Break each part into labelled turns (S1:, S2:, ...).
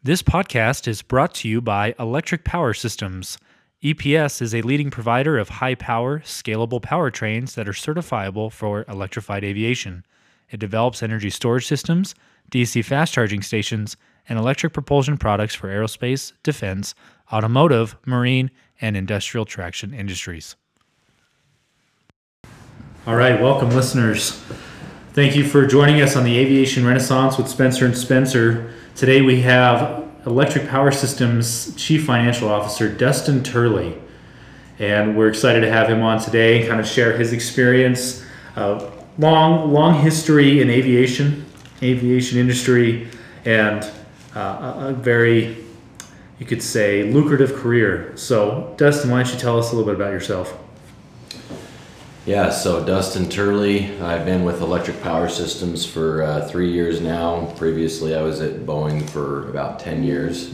S1: This podcast is brought to you by Electric Power Systems. EPS is a leading provider of high power, scalable powertrains that are certifiable for electrified aviation. It develops energy storage systems, DC fast charging stations, and electric propulsion products for aerospace, defense, automotive, marine, and industrial traction industries. All right, welcome listeners. Thank you for joining us on the Aviation Renaissance with Spencer and Spencer. Today we have Electric Power Systems Chief Financial Officer Dustin Turley, and we're excited to have him on today, kind of share his experience, uh, long long history in aviation, aviation industry, and uh, a, a very you could say lucrative career. So, Dustin, why don't you tell us a little bit about yourself?
S2: Yeah, so Dustin Turley, I've been with Electric Power Systems for uh, three years now. Previously, I was at Boeing for about 10 years.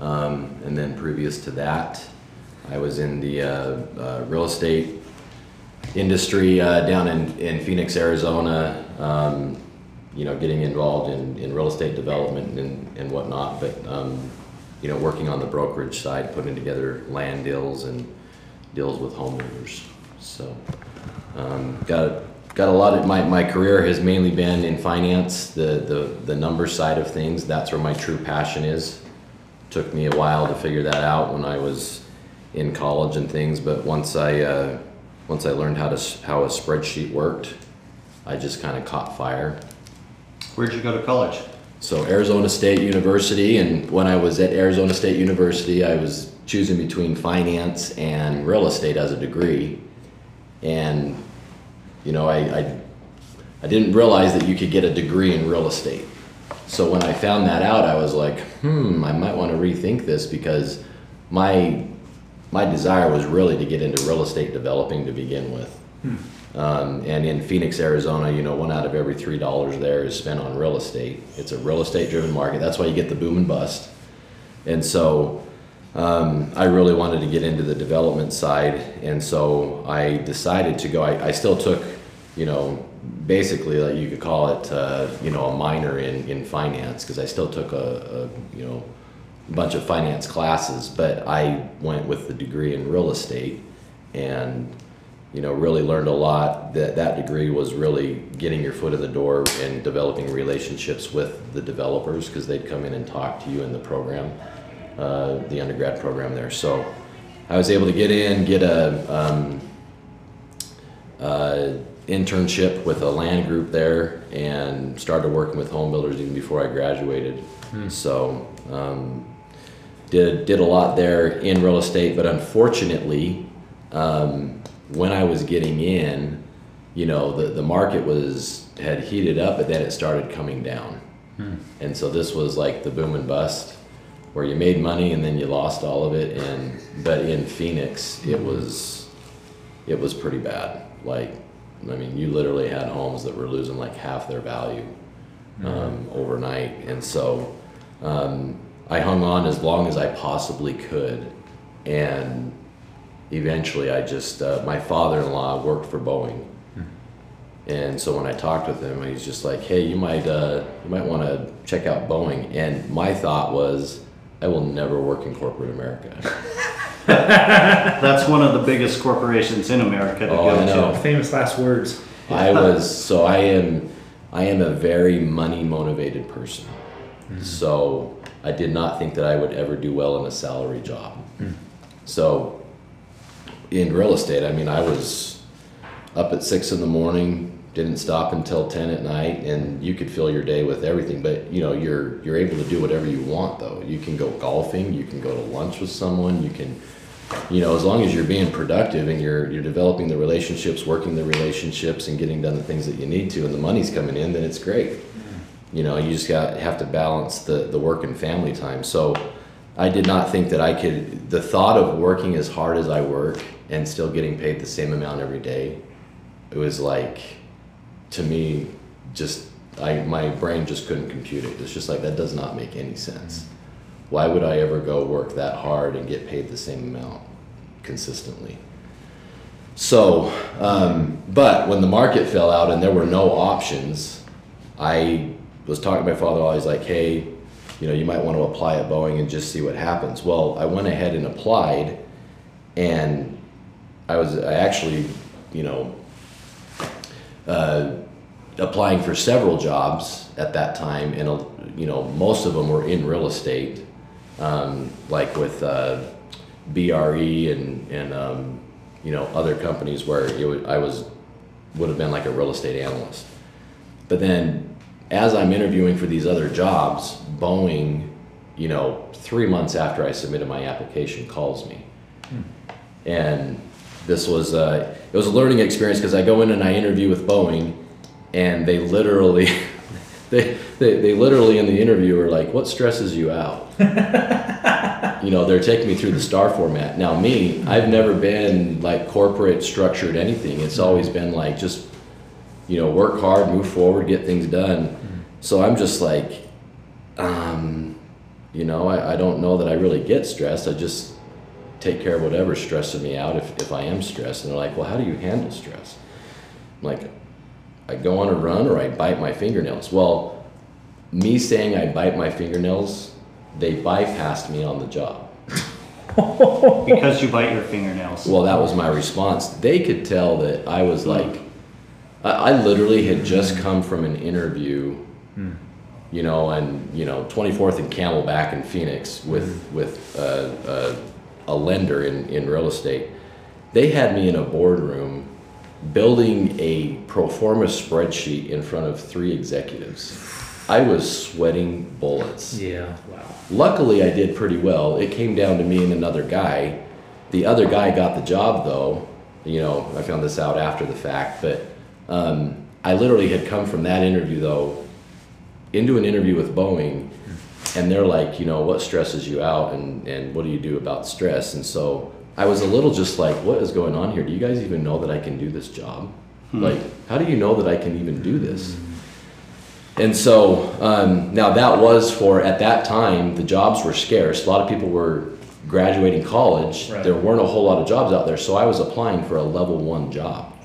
S2: Um, and then previous to that, I was in the uh, uh, real estate industry uh, down in, in Phoenix, Arizona, um, you know, getting involved in, in real estate development and, and whatnot. But, um, you know, working on the brokerage side, putting together land deals and deals with homeowners. So. Um, got got a lot of my, my career has mainly been in finance, the, the the number side of things. That's where my true passion is. Took me a while to figure that out when I was in college and things, but once I uh, once I learned how to how a spreadsheet worked, I just kind of caught fire.
S3: Where'd you go to college?
S2: So Arizona State University, and when I was at Arizona State University, I was choosing between finance and real estate as a degree and you know I, I, I didn't realize that you could get a degree in real estate. So when i found that out i was like hmm i might want to rethink this because my my desire was really to get into real estate developing to begin with. Hmm. um, and in phoenix arizona you know one out of every three dollars there is spent on real estate. It's a real estate driven market. That's why you get the boom and bust. And so um, I really wanted to get into the development side, and so I decided to go. I, I still took, you know, basically like you could call it, uh, you know, a minor in in finance because I still took a, a, you know, bunch of finance classes, but I went with the degree in real estate, and you know, really learned a lot. That that degree was really getting your foot in the door and developing relationships with the developers because they'd come in and talk to you in the program uh, the undergrad program there. So I was able to get in, get a um, uh, internship with a land group there, and started working with home builders even before I graduated. Hmm. So um, did did a lot there in real estate, but unfortunately, um, when I was getting in, you know, the the market was had heated up, but then it started coming down. Hmm. And so this was like the boom and bust where you made money and then you lost all of it. And but in Phoenix, it was it was pretty bad. Like, I mean, you literally had homes that were losing like half their value um, mm-hmm. overnight, and so um, I hung on as long as I possibly could, and eventually, I just uh, my father-in-law worked for Boeing. Hmm. And so when I talked with him, he's just like, "Hey, you might uh, you might want to check out Boeing." And my thought was, I will never work in corporate America.
S3: That's one of the biggest corporations in America to
S2: oh,
S3: go
S1: to. Famous last words.
S2: I was so I am I am a very money motivated person. Mm-hmm. So I did not think that I would ever do well in a salary job. Mm. So in real estate, I mean, I was up at six in the morning, didn't stop until 10 at night and you could fill your day with everything but you know you're you're able to do whatever you want though. You can go golfing you can go to lunch with someone you can you know as long as you're being productive and you're you're developing the relationships working the relationships and getting done the things that you need to and the money's coming in then it's great. Mm-hmm. You know you just got have to balance the the work and family time. So I did not think that I could the thought of working as hard as I work and still getting paid the same amount every day it was like to me, just I my brain just couldn't compute it. It's just like that does not make any sense. Why would I ever go work that hard and get paid the same amount consistently? So, um, but when the market fell out and there were no options, I was talking to my father. Always like, hey, you know, you might want to apply at Boeing and just see what happens. Well, I went ahead and applied, and I was I actually, you know, uh, applying for several jobs at that time, and you know, most of them were in real estate, um, like with uh, BRE and and um, you know other companies where would, I was would have been like a real estate analyst. But then, as I'm interviewing for these other jobs, Boeing, you know, three months after I submitted my application, calls me, and this was uh, it was a learning experience because I go in and I interview with Boeing, and they literally. They, they, they literally in the interview are like, what stresses you out? you know, they're taking me through the star format. Now, me, I've never been like corporate structured anything. It's always been like just, you know, work hard, move forward, get things done. So I'm just like, um, you know, I, I don't know that I really get stressed. I just take care of whatever's stressing me out if, if I am stressed. And they're like, well, how do you handle stress? I'm like, I go on a run or I bite my fingernails. Well, me saying I bite my fingernails, they bypassed me on the job.
S3: Because you bite your fingernails.
S2: Well, that was my response. They could tell that I was like, I, I literally had just come from an interview, you know, and you know, 24th and Camelback in Phoenix with with uh, uh, a lender in in real estate. They had me in a boardroom building a pro forma spreadsheet in front of three executives. I was sweating bullets.
S1: Yeah. Wow.
S2: Luckily, I did pretty well. It came down to me and another guy. The other guy got the job, though. You know, I found this out after the fact, but um, I literally had come from that interview, though, into an interview with Boeing, and they're like, you know, what stresses you out, and and what do you do about stress? And so I was a little just like, what is going on here? Do you guys even know that I can do this job? Like, how do you know that I can even do this? And so um, now that was for at that time the jobs were scarce. A lot of people were graduating college.
S1: Right.
S2: There weren't a whole lot of jobs out there, so I was applying for a level one job.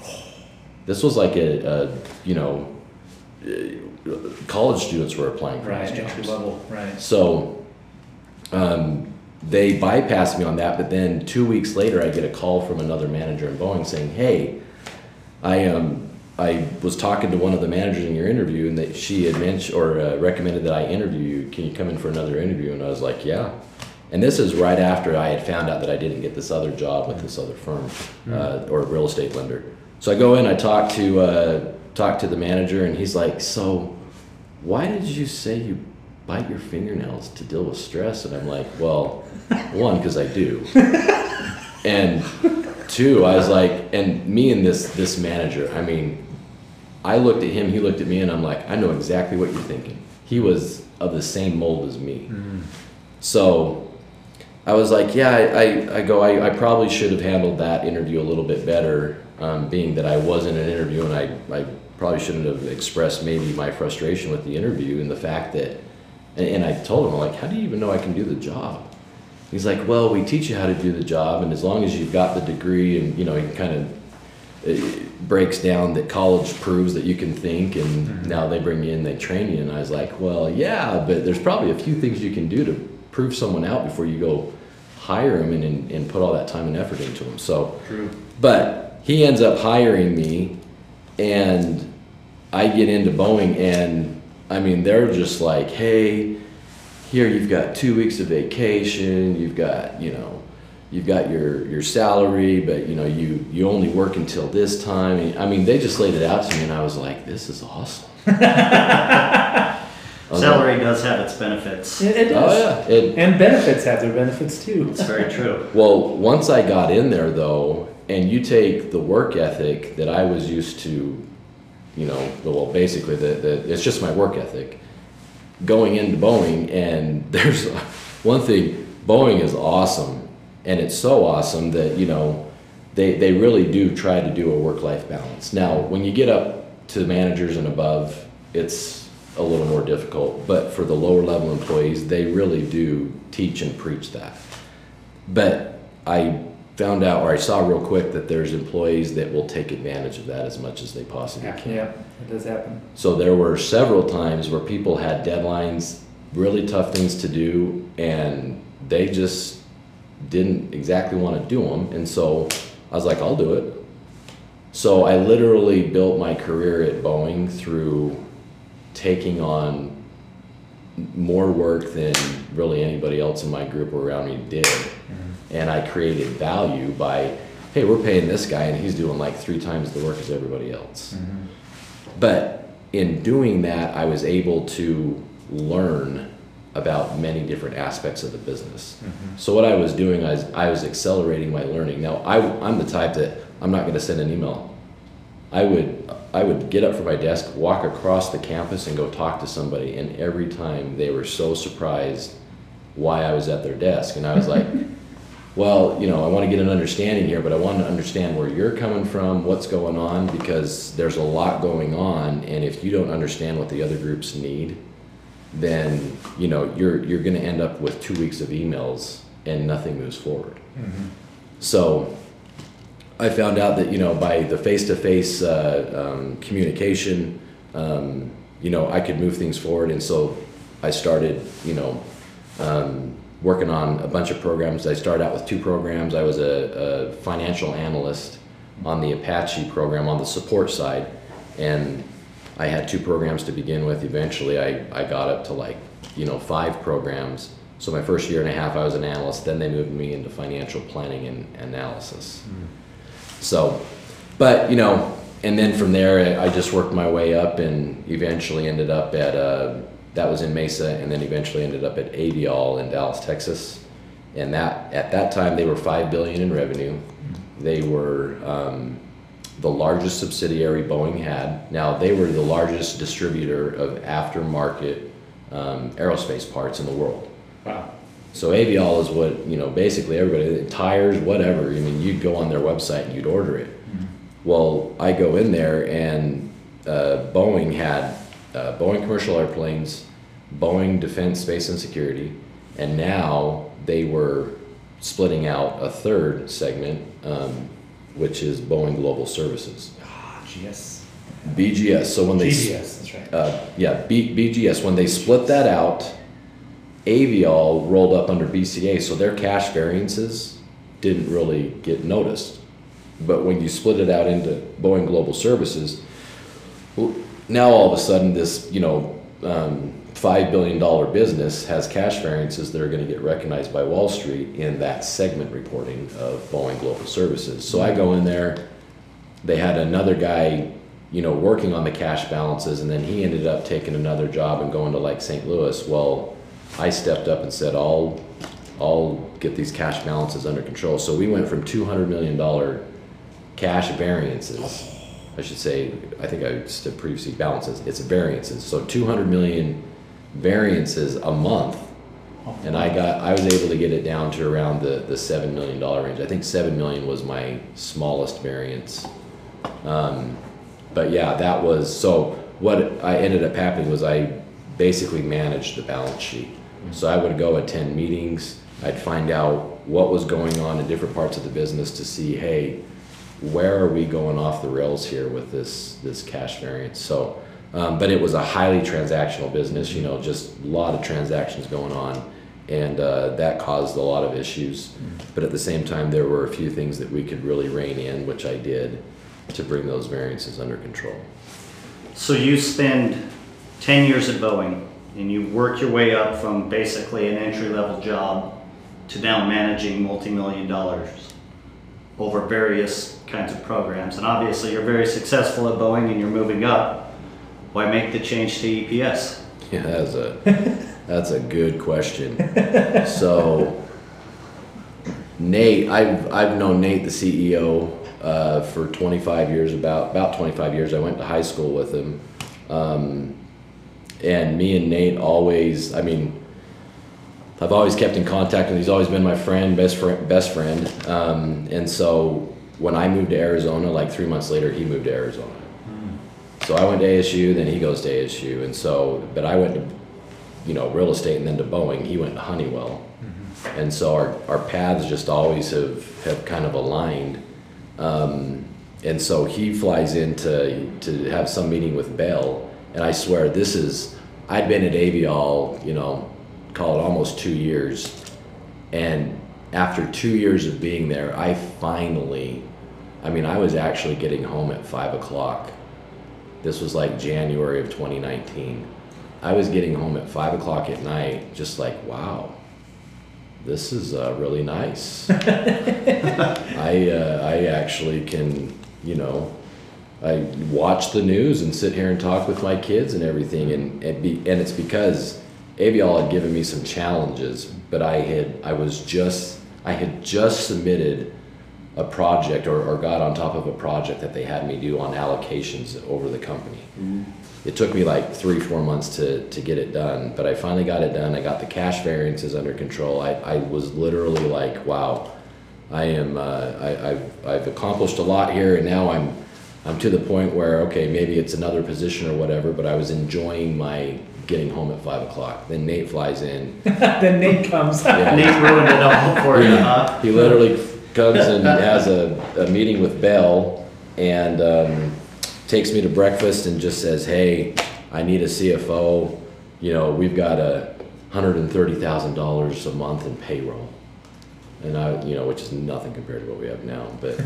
S2: This was like a, a you know, college students were applying for
S1: Right.
S2: these
S1: Entry
S2: jobs.
S1: level. Right.
S2: So um, they bypassed me on that, but then two weeks later, I get a call from another manager in Boeing saying, "Hey, I um, I was talking to one of the managers in your interview, and that she had mentioned or uh, recommended that I interview you. Can you come in for another interview?" And I was like, "Yeah." And this is right after I had found out that I didn't get this other job with this other firm uh, or real estate lender. So I go in, I talk to uh, talk to the manager, and he's like, "So, why did you say you bite your fingernails to deal with stress?" And I'm like, "Well, one, because I do, and two, I was like, and me and this this manager, I mean, I looked at him, he looked at me, and I'm like, I know exactly what you're thinking. He was of the same mold as me, so." I was like, yeah, I, I, I go, I, I probably should have handled that interview a little bit better, um, being that I was in an interview and I, I probably shouldn't have expressed maybe my frustration with the interview and the fact that, and, and I told him, I'm like, how do you even know I can do the job? He's like, well, we teach you how to do the job, and as long as you've got the degree and, you know, he kind of it breaks down that college proves that you can think, and mm-hmm. now they bring you in, they train you. And I was like, well, yeah, but there's probably a few things you can do to prove someone out before you go hire him and, and, and put all that time and effort into them So,
S1: True.
S2: but he ends up hiring me, and I get into Boeing, and I mean, they're just like, hey, here you've got two weeks of vacation, you've got, you know, you've got your, your salary, but you know, you, you only work until this time. I mean, they just laid it out to me, and I was like, this is awesome. I was like,
S3: Salary does have its benefits.
S1: It, it
S2: Oh,
S1: does.
S2: yeah. It,
S1: And benefits have their benefits too.
S3: It's very true.
S2: Well, once I got in there though, and you take the work ethic that I was used to, you know, well, basically the, the it's just my work ethic. Going into Boeing, and there's one thing, Boeing is awesome, and it's so awesome that you know, they they really do try to do a work life balance. Now, when you get up to managers and above, it's a little more difficult, but for the lower level employees, they really do teach and preach that. But I found out, or I saw real quick, that there's employees that will take advantage of that as much as they possibly
S1: Yeah,
S2: can.
S1: yeah, it does happen.
S2: So there were several times where people had deadlines really tough things to do, and they just didn't exactly want to do them. And so I was like, I'll do it. So I literally built my career at Boeing through taking on more work than really anybody else in my group or around me did. Mm-hmm. And I created value by, hey, we're paying this guy and he's doing like three times the work as everybody else. Mm-hmm. But in doing that, I was able to learn about many different aspects of the business. Mm-hmm. So what I was doing, I was, I was accelerating my learning. Now, I, I'm the type that I'm not going to send an email. I would, I would get up from my desk, walk across the campus, and go talk to somebody. And every time they were so surprised why I was at their desk, and I was like, "Well, you know, I want to get an understanding here, but I want to understand where you're coming from, what's going on, because there's a lot going on, and if you don't understand what the other groups need, then you know you're you're going to end up with two weeks of emails and nothing moves forward." Mm-hmm. So I found out that you know by the face-to-face uh, um, communication, um, you know I could move things forward, and so I started you know um, working on a bunch of programs. I started out with two programs. I was a, a financial analyst on the Apache program on the support side, and I had two programs to begin with. Eventually, I, I got up to like you know five programs. So my first year and a half, I was an analyst. Then they moved me into financial planning and analysis. So, but you know, and then from there, I just worked my way up and eventually ended up at uh, that was in Mesa, and then eventually ended up at Aviall in Dallas, Texas. And that at that time they were five billion in revenue. They were um, the largest subsidiary Boeing had. Now they were the largest distributor of aftermarket um, aerospace parts in the world.
S1: Wow.
S2: So Aviall is what, you know, basically everybody, tires, whatever, I mean, you'd go on their website and you'd order it. Well, I go in there and uh, Boeing had uh, Boeing commercial airplanes, Boeing Defense Space and Security, and now they were splitting out a third segment, um, which is Boeing Global Services.
S1: Ah, GS.
S2: BGS. So when they s-
S1: GDS, that's right.
S2: uh, yeah, B, BGS, when they split that out, Aviall rolled up under BCA, so their cash variances didn't really get noticed. But when you split it out into Boeing Global Services, now all of a sudden this, you know, um, five billion dollar business has cash variances that are going to get recognized by Wall Street in that segment reporting of Boeing Global Services. So I go in there, they had another guy, you know, working on the cash balances, and then he ended up taking another job and going to like St. Louis. Well, I stepped up and said, "I'll, I'll get these cash balances under control." So we went from two hundred million dollar cash variances. I should say, I think I said previously balances. It's variances. So two hundred million variances a month and I got, I was able to get it down to around the, the seven million dollar range. I think seven million was my smallest variance. Um, but yeah, that was, so what I ended up happening was I basically managed the balance sheet. So I would go attend meetings, I'd find out what was going on in different parts of the business to see, hey, where are we going off the rails here with this, this cash variance? So, um, but it was a highly transactional business, you know, just a lot of transactions going on. And uh, that caused a lot of issues. But at the same time, there were a few things that we could really rein in, which I did, to bring those variances under control.
S3: So you spend ten years at Boeing and you work your way up from basically an entry-level job to now managing multi-million dollars over various kinds of programs. And obviously, you're very successful at Boeing and you're moving up. Why make the change to EPS?
S2: Yeah, that's a that's a good question. So Nate, I've I've known Nate, the CEO, uh, for 25 years. About about 25 years. I went to high school with him, um, and me and Nate always. I mean, I've always kept in contact, and he's always been my friend, best friend, best friend. Um, and so when I moved to Arizona, like three months later, he moved to Arizona. So I went to ASU, then he goes to ASU, and so, but I went to, you know, real estate and then to Boeing. He went to Honeywell, and so our, our paths just always have have kind of aligned. Um, and so he flies in to to have some meeting with Bell, and I swear this is I'd been at Aviall, you know, call it almost two years, and after two years of being there, I finally, I mean, I was actually getting home at five o'clock. This was like January of 2019. I was getting home at five o'clock at night, just like, wow, this is uh, really nice. I uh, I actually can, you know, I watch the news and sit here and talk with my kids and everything, and and, be, and it's because Aviall had given me some challenges, but I had I was just I had just submitted a project or, or got on top of a project that they had me do on allocations over the company. It took me like three, four months to, to get it done, but I finally got it done. I got the cash variances under control. I, I was literally like, wow, I am, uh, I, I've, I've accomplished a lot here and now I'm, I'm to the point where, okay, maybe it's another position or whatever, but I was enjoying my getting home at five o'clock. Then Nate flies in.
S1: then Nate comes.
S2: Yeah.
S3: Nate ruined it all for you, huh?
S2: He literally comes and has a, a meeting with Bell and um, takes me to breakfast and just says, "Hey, I need a CFO. You know, we've got a hundred and thirty thousand dollars a month in payroll." And I, you know, which is nothing compared to what we have now, but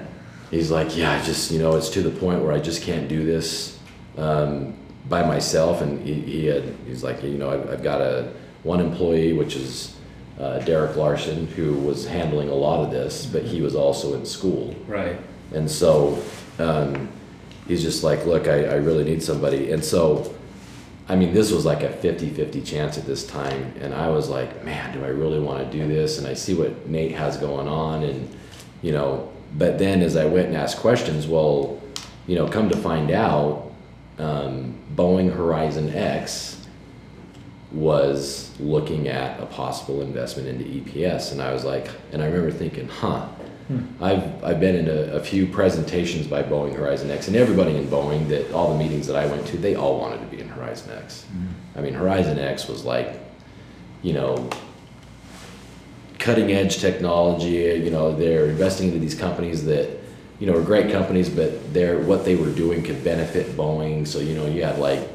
S2: he's like, "Yeah, I just, you know, it's to the point where I just can't do this um, by myself." And he, he had, he's like, "You know, I've, I've got a one employee, which is." uh, Derek Larson, who was handling a lot of this, but he was also in school.
S1: right.
S2: And so um, he's just like, look, I, I really need somebody. And so, I mean, this was like a 50 50 chance at this time. And I was like, man, do I really want to do this? And I see what Nate has going on. And, you know, but then as I went and asked questions, well, you know, come to find out, um, Boeing Horizon X was looking at a possible investment into EPS, and I was like, and I remember thinking, huh. I've I've been in a, a few presentations by Boeing Horizon X, and everybody in Boeing that all the meetings that I went to, they all wanted to be in Horizon X. I mean, Horizon X was like, you know, cutting edge technology. You know, they're investing into these companies that, you know, are great companies, but they're what they were doing could benefit Boeing. So you know, you had like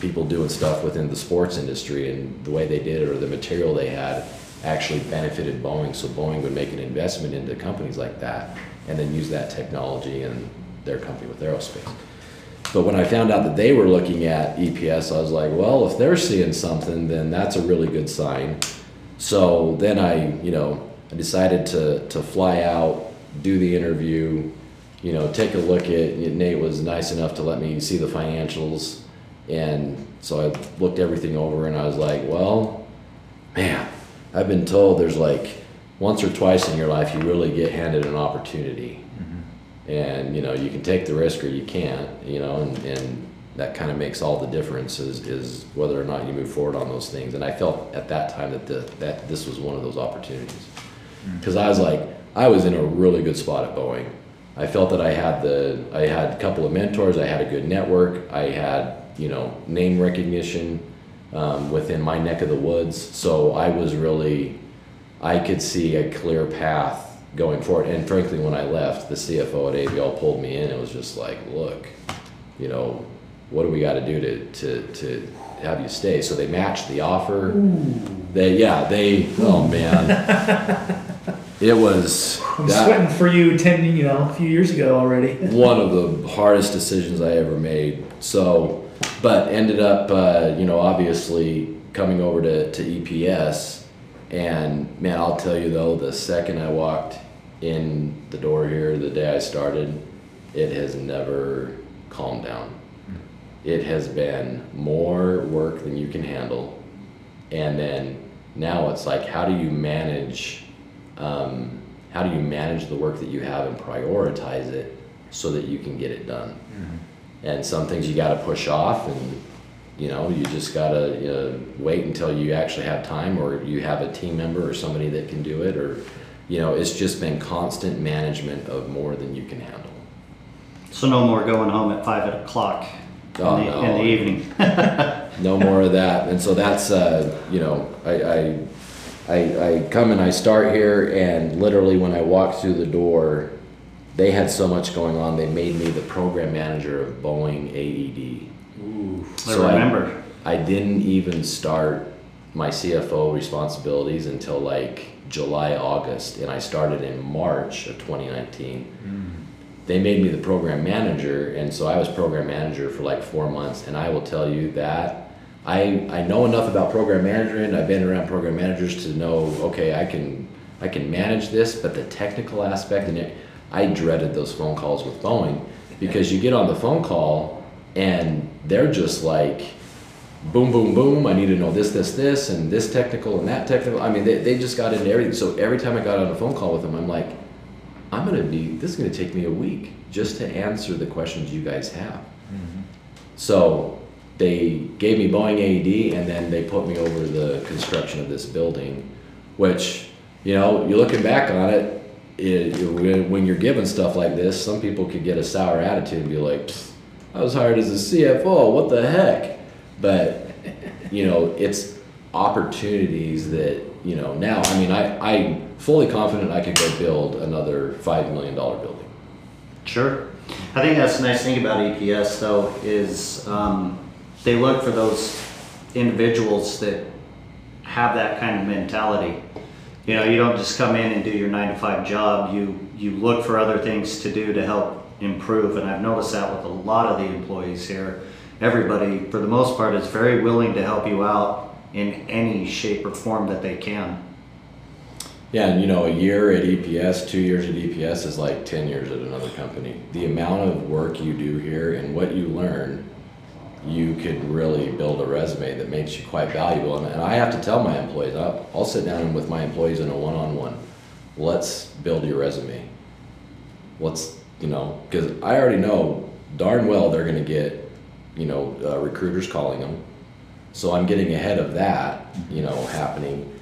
S2: people doing stuff within the sports industry, and the way they did it or the material they had actually benefited Boeing. So Boeing would make an investment into companies like that, and then use that technology in their company with aerospace. But when I found out that they were looking at EPS, I was like, well, if they're seeing something, then that's a really good sign. So then I, you know, I decided to, to fly out, do the interview, you know, take a look at, Nate was nice enough to let me see the financials. And so I looked everything over and I was like, well, man, I've been told there's like once or twice in your life you really get handed an opportunity mm-hmm. and you know you can take the risk or you can't you know and, and that kind of makes all the difference is, is whether or not you move forward on those things and i felt at that time that the, that this was one of those opportunities because i was like i was in a really good spot at boeing i felt that i had the i had a couple of mentors i had a good network i had you know name recognition um, within my neck of the woods so i was really I could see a clear path going forward. And frankly, when I left, the CFO at Aviall pulled me in. It was just like, look, you know, what do we got to do to, to, to have you stay? So they matched the offer. Ooh. They, yeah, they, oh man. it was
S1: I'm
S2: that-
S1: sweating for you ten, you know, a few years ago already.
S2: one of the hardest decisions I ever made. So, but ended up, uh, you know, obviously coming over to, to EPS. And man, I'll tell you though, the second I walked in the door here, the day I started, it has never calmed down. It has been more work than you can handle. And then now it's like, how do you manage, um, how do you manage the work that you have and prioritize it so that you can get it done? And some things you got to push off, and you know, you just got to uh, wait until you actually have time, or you have a team member or somebody that can do it, or you know, it's just been constant management of more than you can handle.
S3: So no more going home at five o'clock in,
S2: Oh,
S3: the,
S2: no.
S3: in the evening.
S2: no more of that. And so that's, uh, you know, I, I, I, I come and I start here, and literally when I walk through the door, they had so much going on. They made me the program manager of Boeing AED.
S3: I
S2: So I-
S3: remember.
S2: I didn't even start my CFO responsibilities until like July, August, and I started in March of 2019. They made me the program manager, and so I was program manager for like four months. And I will tell you that I I know enough about program management. I've been around program managers to know okay, I can I can manage this, but the technical aspect and it, I dreaded those phone calls with Boeing because you get on the phone call and they're just like boom, boom, boom. I need to know this, this, this, and this technical and that technical. I mean, they, they just got into everything. So every time I got on a phone call with them, I'm like, I'm gonna be. This is gonna take me a week just to answer the questions you guys have. Mm-hmm. So they gave me Boeing AED, and then they put me over the construction of this building, which you know, you're looking back on it. It, when- when you're given stuff like this, some people could get a sour attitude and be like, "I was hired as a CFO. What the heck?" But you know, it's opportunities that you know now. I mean, I I'm fully confident I could go build another five million dollar building.
S3: Sure. I think that's the nice thing about EPS though, is, um, they look for those individuals that have that kind of mentality. You know, you don't just come in and do your nine to five job, you, you look for other things to do to help improve, and I've noticed that with a lot of the employees here. Everybody, for the most part, is very willing to help you out in any shape or form that they can.
S2: Yeah, and you know, a year at EPS, two years at EPS is like 10 years at another company. The amount of work you do here and what you learn, you could really build a resume that makes you quite valuable. And, I have to tell my employees, I'll, I'll sit down with my employees in a one on one. Let's build your resume. Let's, you know, because I already know darn well they're going to get, you know, uh, recruiters calling them. So I'm getting ahead of that, you know, happening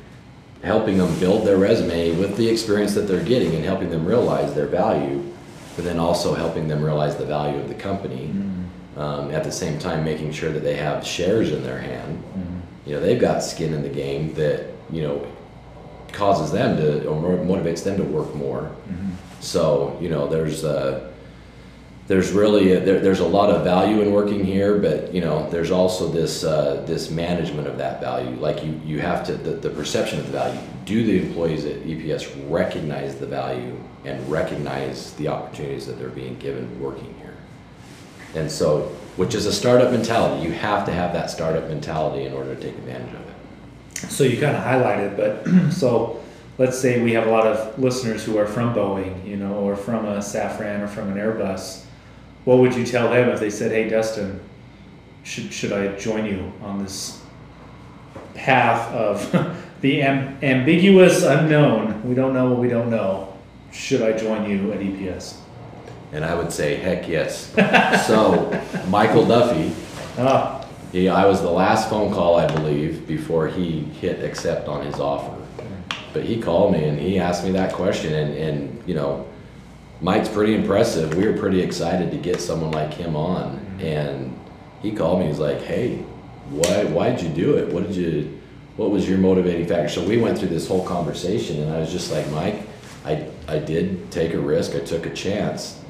S2: helping them build their resume with the experience that they're getting and helping them realize their value, but then also helping them realize the value of the company. Um, at the same time, making sure that they have shares in their hand. You know, they've got skin in the game that you know causes them to or motivates them to work more. So you know, there's uh, there's really a, there, there's a lot of value in working here, but you know there's also this uh, this management of that value. Like you you have to the, the perception of the value. Do the employees at EPS recognize the value and recognize the opportunities that they're being given working here? And so, which is a startup mentality. You have to have that startup mentality in order to take advantage of it.
S1: So you kind of highlighted, but so let's say we have a lot of listeners who are from Boeing, you know, or from a Safran or from an Airbus. What would you tell them if they said, "Hey, Dustin, should should I join you on this path of the am- ambiguous unknown? We don't know what we don't know. Should I join you at EPS?"
S2: And I would say, heck yes. so, Michael Duffy,
S1: Ah,
S2: He, I was the last phone call, I believe, before he hit accept on his offer. But he called me and he asked me that question, and, and you know, Mike's pretty impressive. We were pretty excited to get someone like him on, mm-hmm. and he called me. He's like, "Hey, why why did you do it? What did you? What was your motivating factor?" So we went through this whole conversation, and I was just like, "Mike, I I did take a risk. I took a chance,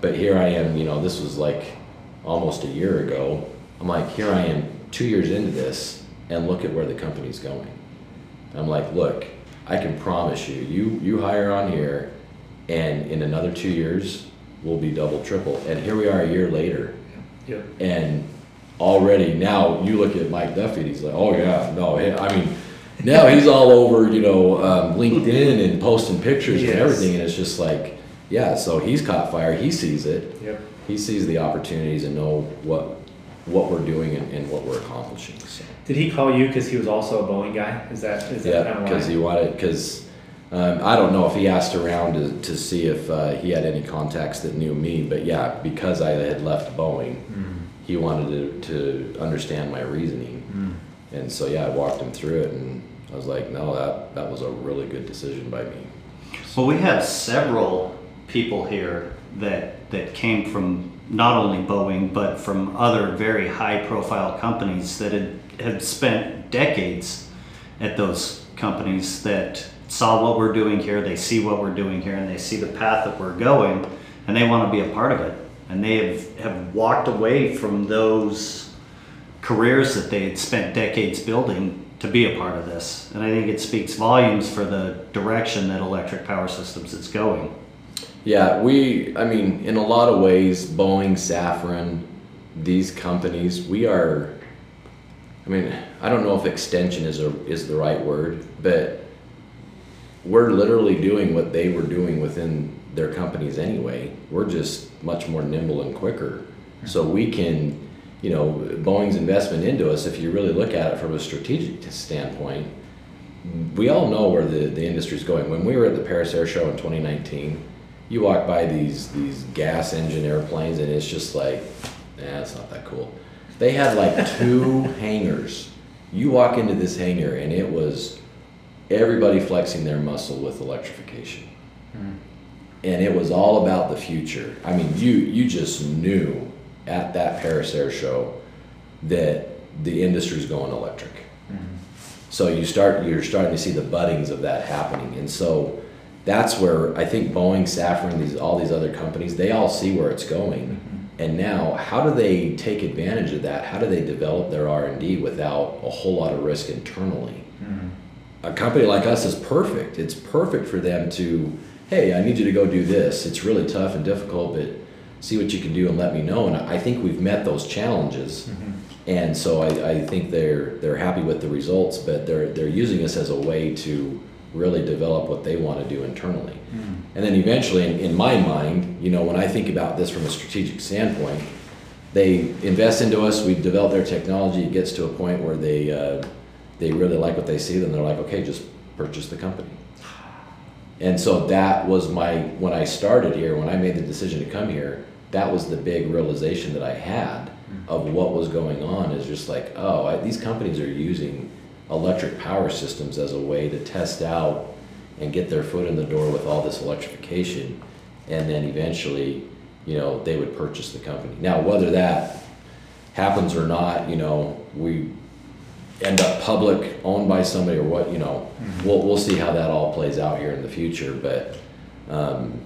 S2: but here I am. You know, this was like almost a year ago. I'm like, here I am, two years into this, and look at where the company's going. I'm like, look, I can promise you, you you hire on here, and in another two years, we'll be double, triple. And here we are a year later,
S1: yep.
S2: and already now you look at Mike Duffy, he's like, oh yeah, no, I mean, now he's all over, you know, um, LinkedIn and posting pictures
S1: Yes.
S2: and everything, and it's just like, yeah, so he's caught fire, he sees it,
S1: Yep.
S2: he sees the opportunities and know what what we're doing and, and what we're accomplishing. So.
S1: Did he call you because he was also a Boeing guy? Is that is that
S2: Yeah,
S1: kind of
S2: because he wanted because um, I don't know if he asked around to, to see if uh, he had any contacts that knew me, but yeah, because I had left Boeing,
S1: Mm,
S2: he wanted to, to understand my reasoning,
S1: mm.
S2: and so yeah, I walked him through it, and I was like, no, that that was a really good decision by me.
S3: Well, we have several people here that that came from not only Boeing but from other very high-profile companies that had had spent decades at those companies that saw what we're doing here, they see what we're doing here, and they see the path that we're going, and they want to be a part of it. And they have, have walked away from those careers that they had spent decades building to be a part of this. And I think it speaks volumes for the direction that electric power systems is going.
S2: Yeah, we, I mean, in a lot of ways, Boeing, Safran, these companies, we are, I mean, I don't know if extension is a, is the right word, but we're literally doing what they were doing within their companies anyway. We're just much more nimble and quicker. So we can, you know, Boeing's investment into us, if you really look at it from a strategic standpoint, we all know where the, the industry's going. When we were at the Paris Air Show in 2019, you walk by these these gas engine airplanes and it's just like, nah, it's not that cool. They had like two hangars. You walk into this hangar and it was everybody flexing their muscle with electrification. Hmm. And it was all about the future. I mean, you you just knew at that Paris Air Show that the industry's going electric. Hmm. So you start you're starting to see the buddings of that happening, and so that's where I think Boeing, Safran, these all these other companies, they all see where it's going, mm-hmm. and now how do they take advantage of that? How do they develop their R and D without a whole lot of risk internally? A company like us is perfect. It's perfect for them to, hey, I need you to go do this. It's really tough and difficult, but see what you can do and let me know. And I think we've met those challenges. And so I, I think they're they're happy with the results, but they're they're using us as a way to really develop what they want to do internally. And then eventually, in, in my mind, you know, when I think about this from a strategic standpoint, they invest into us. We develop their technology. It gets to a point where they uh, they really like what they see. Then they're like, okay, just purchase the company. And so that was my when I started here, when I made the decision to come here, that was the big realization that I had of what was going on is just like, oh, I, these companies are using electric power systems as a way to test out and get their foot in the door with all this electrification, and then eventually, you know, they would purchase the company. Now, whether that happens or not, you know, we end up public, owned by somebody or what, you know, we'll, we'll see how that all plays out here in the future, but, um,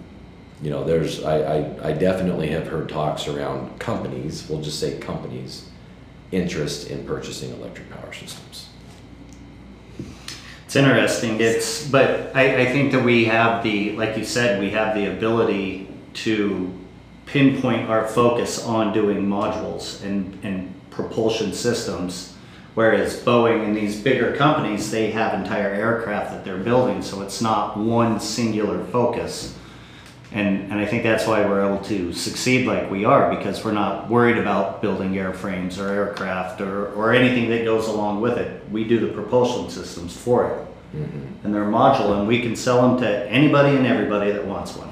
S2: you know, there's, I, I, I definitely have heard talks around companies, we'll just say companies, interest in purchasing electric power systems.
S3: It's interesting. It's, but I, I think that we have the, like you said, we have the ability to pinpoint our focus on doing modules and, and propulsion systems. Whereas Boeing and these bigger companies, they have entire aircraft that they're building, so it's not one singular focus. And, and I think that's why we're able to succeed like we are because we're not worried about building airframes or aircraft or, or anything that goes along with it. We do the propulsion systems for it. Mm-hmm. And they're modular and we can sell them to anybody and everybody that wants one.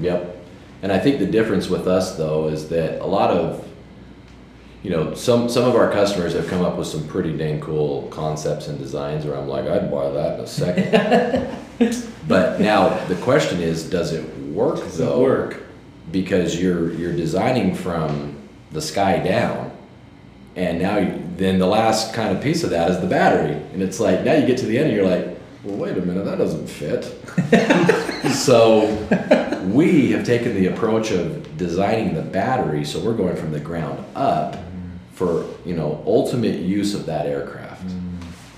S2: Yep. And I think the difference with us though is that a lot of you know, some some of our customers have come up with some pretty dang cool concepts and designs where I'm like, I'd buy that in a second. but now the question is, does it work
S1: Does it
S2: though?
S1: work?
S2: Because you're you're designing from the sky down, and now you, then the last kind of piece of that is the battery, and it's like now you get to the end and you're like, well, wait a minute, that doesn't fit. so we have taken the approach of designing the battery, so we're going from the ground up for you know ultimate use of that aircraft,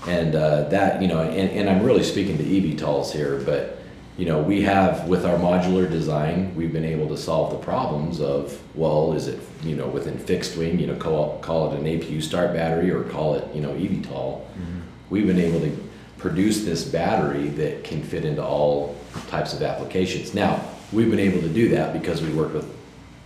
S2: and uh, that you know, and, and I'm really speaking to eVTOLs here, but you know, we have with our modular design, we've been able to solve the problems of well, is it you know within fixed wing, you know, call call it an APU start battery or call it you know eVTOL. We've been able to produce this battery that can fit into all types of applications. Now, we've been able to do that because we work with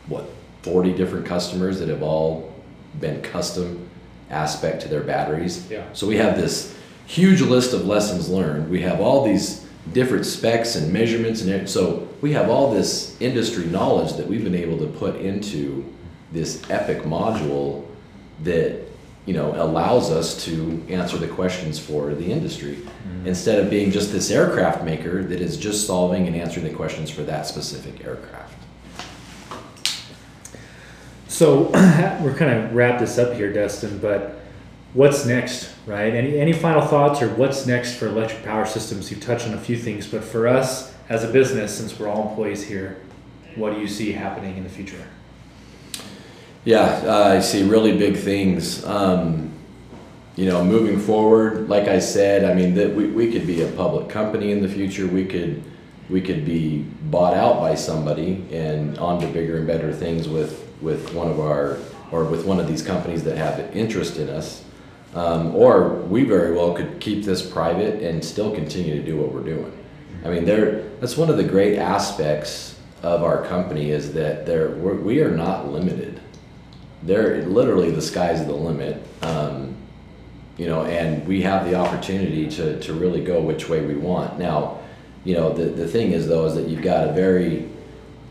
S2: what 40 different customers that have all been custom aspect to their batteries.
S1: Yeah.
S2: So we have this huge list of lessons learned. We have all these different specs and measurements and so we have all this industry knowledge that we've been able to put into this epic module that you know allows us to answer the questions for the industry mm-hmm. instead of being just this aircraft maker that is just solving and answering the questions for that specific aircraft.
S1: So we're kind of wrap this up here, Dustin. But what's next, right? Any any final thoughts or what's next for electric power systems? You touched on a few things, but for us as a business, since we're all employees here, what do you see happening in the future?
S2: Yeah, uh, I see really big things. Um, you know, moving forward, like I said, I mean that we, we could be a public company in the future. We could we could be bought out by somebody and on to bigger and better things with with one of our or with one of these companies that have interest in us. Um, or we very well could keep this private and still continue to do what we're doing. I mean, there that's one of the great aspects of our company is that there we're, we are not limited. There, literally, the sky's the limit. Um, you know, and we have the opportunity to, to really go which way we want. Now, you know, the, the thing is though, is that you've got a very,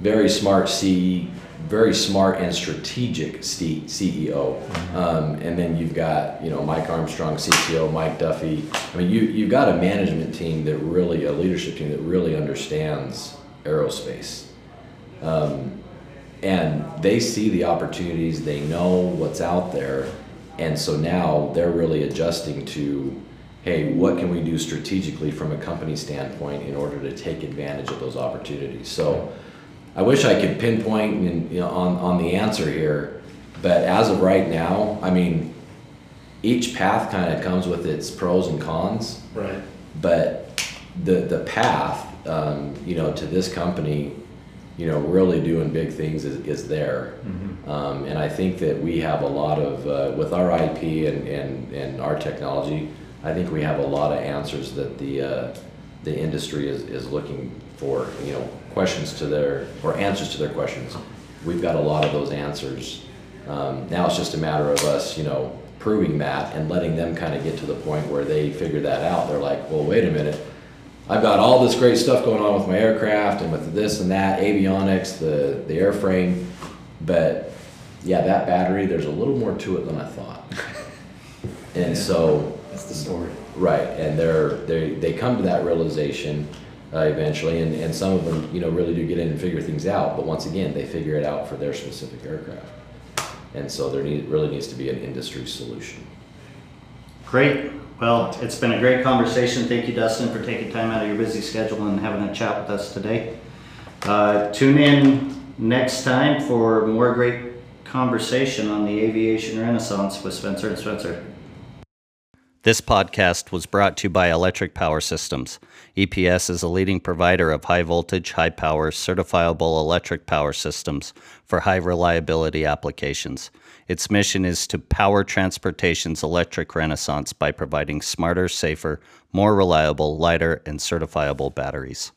S2: very smart C, very smart and strategic C, CEO. Um, and then you've got, you know, Mike Armstrong, CTO, Mike Duffy. I mean, you, you've got a management team that really, a leadership team that really understands aerospace. Um, and they see the opportunities, they know what's out there, and so now they're really adjusting to, hey, what can we do strategically from a company standpoint in order to take advantage of those opportunities? So I wish I could pinpoint and, you know, on, on the answer here, but as of right now, I mean, each path kind of comes with its pros and cons.
S1: Right.
S2: but the the path um, you know to this company you know really doing big things is, is there. Um, and I think that we have a lot of uh, with our IP and, and, and our technology I think we have a lot of answers that the uh, the industry is, is looking for you know questions to their or answers to their questions. We've got a lot of those answers. Um, now it's just a matter of us you know proving that and letting them kind of get to the point where they figure that out. They're like well wait a minute. I've got all this great stuff going on with my aircraft and with this and that, avionics, the, the airframe, but yeah, that battery, there's a little more to it than I thought. And so,
S1: That's the story.
S2: right, and they're, they, they come to that realization uh, eventually, and, and some of them, you know, really do get in and figure things out, but once again, they figure it out for their specific aircraft. And so there need, really needs to be an industry solution.
S3: Great. Well, it's been a great conversation. Thank you, Dustin, for taking time out of your busy schedule and having a chat with us today. Uh, tune in next time for more great conversation on the aviation renaissance with Spencer and Spencer.
S4: This podcast was brought to you by Electric Power Systems. EPS is a leading provider of high voltage, high power, certifiable electric power systems for high reliability applications. Its mission is to power transportation's electric renaissance by providing smarter, safer, more reliable, lighter, and certifiable batteries.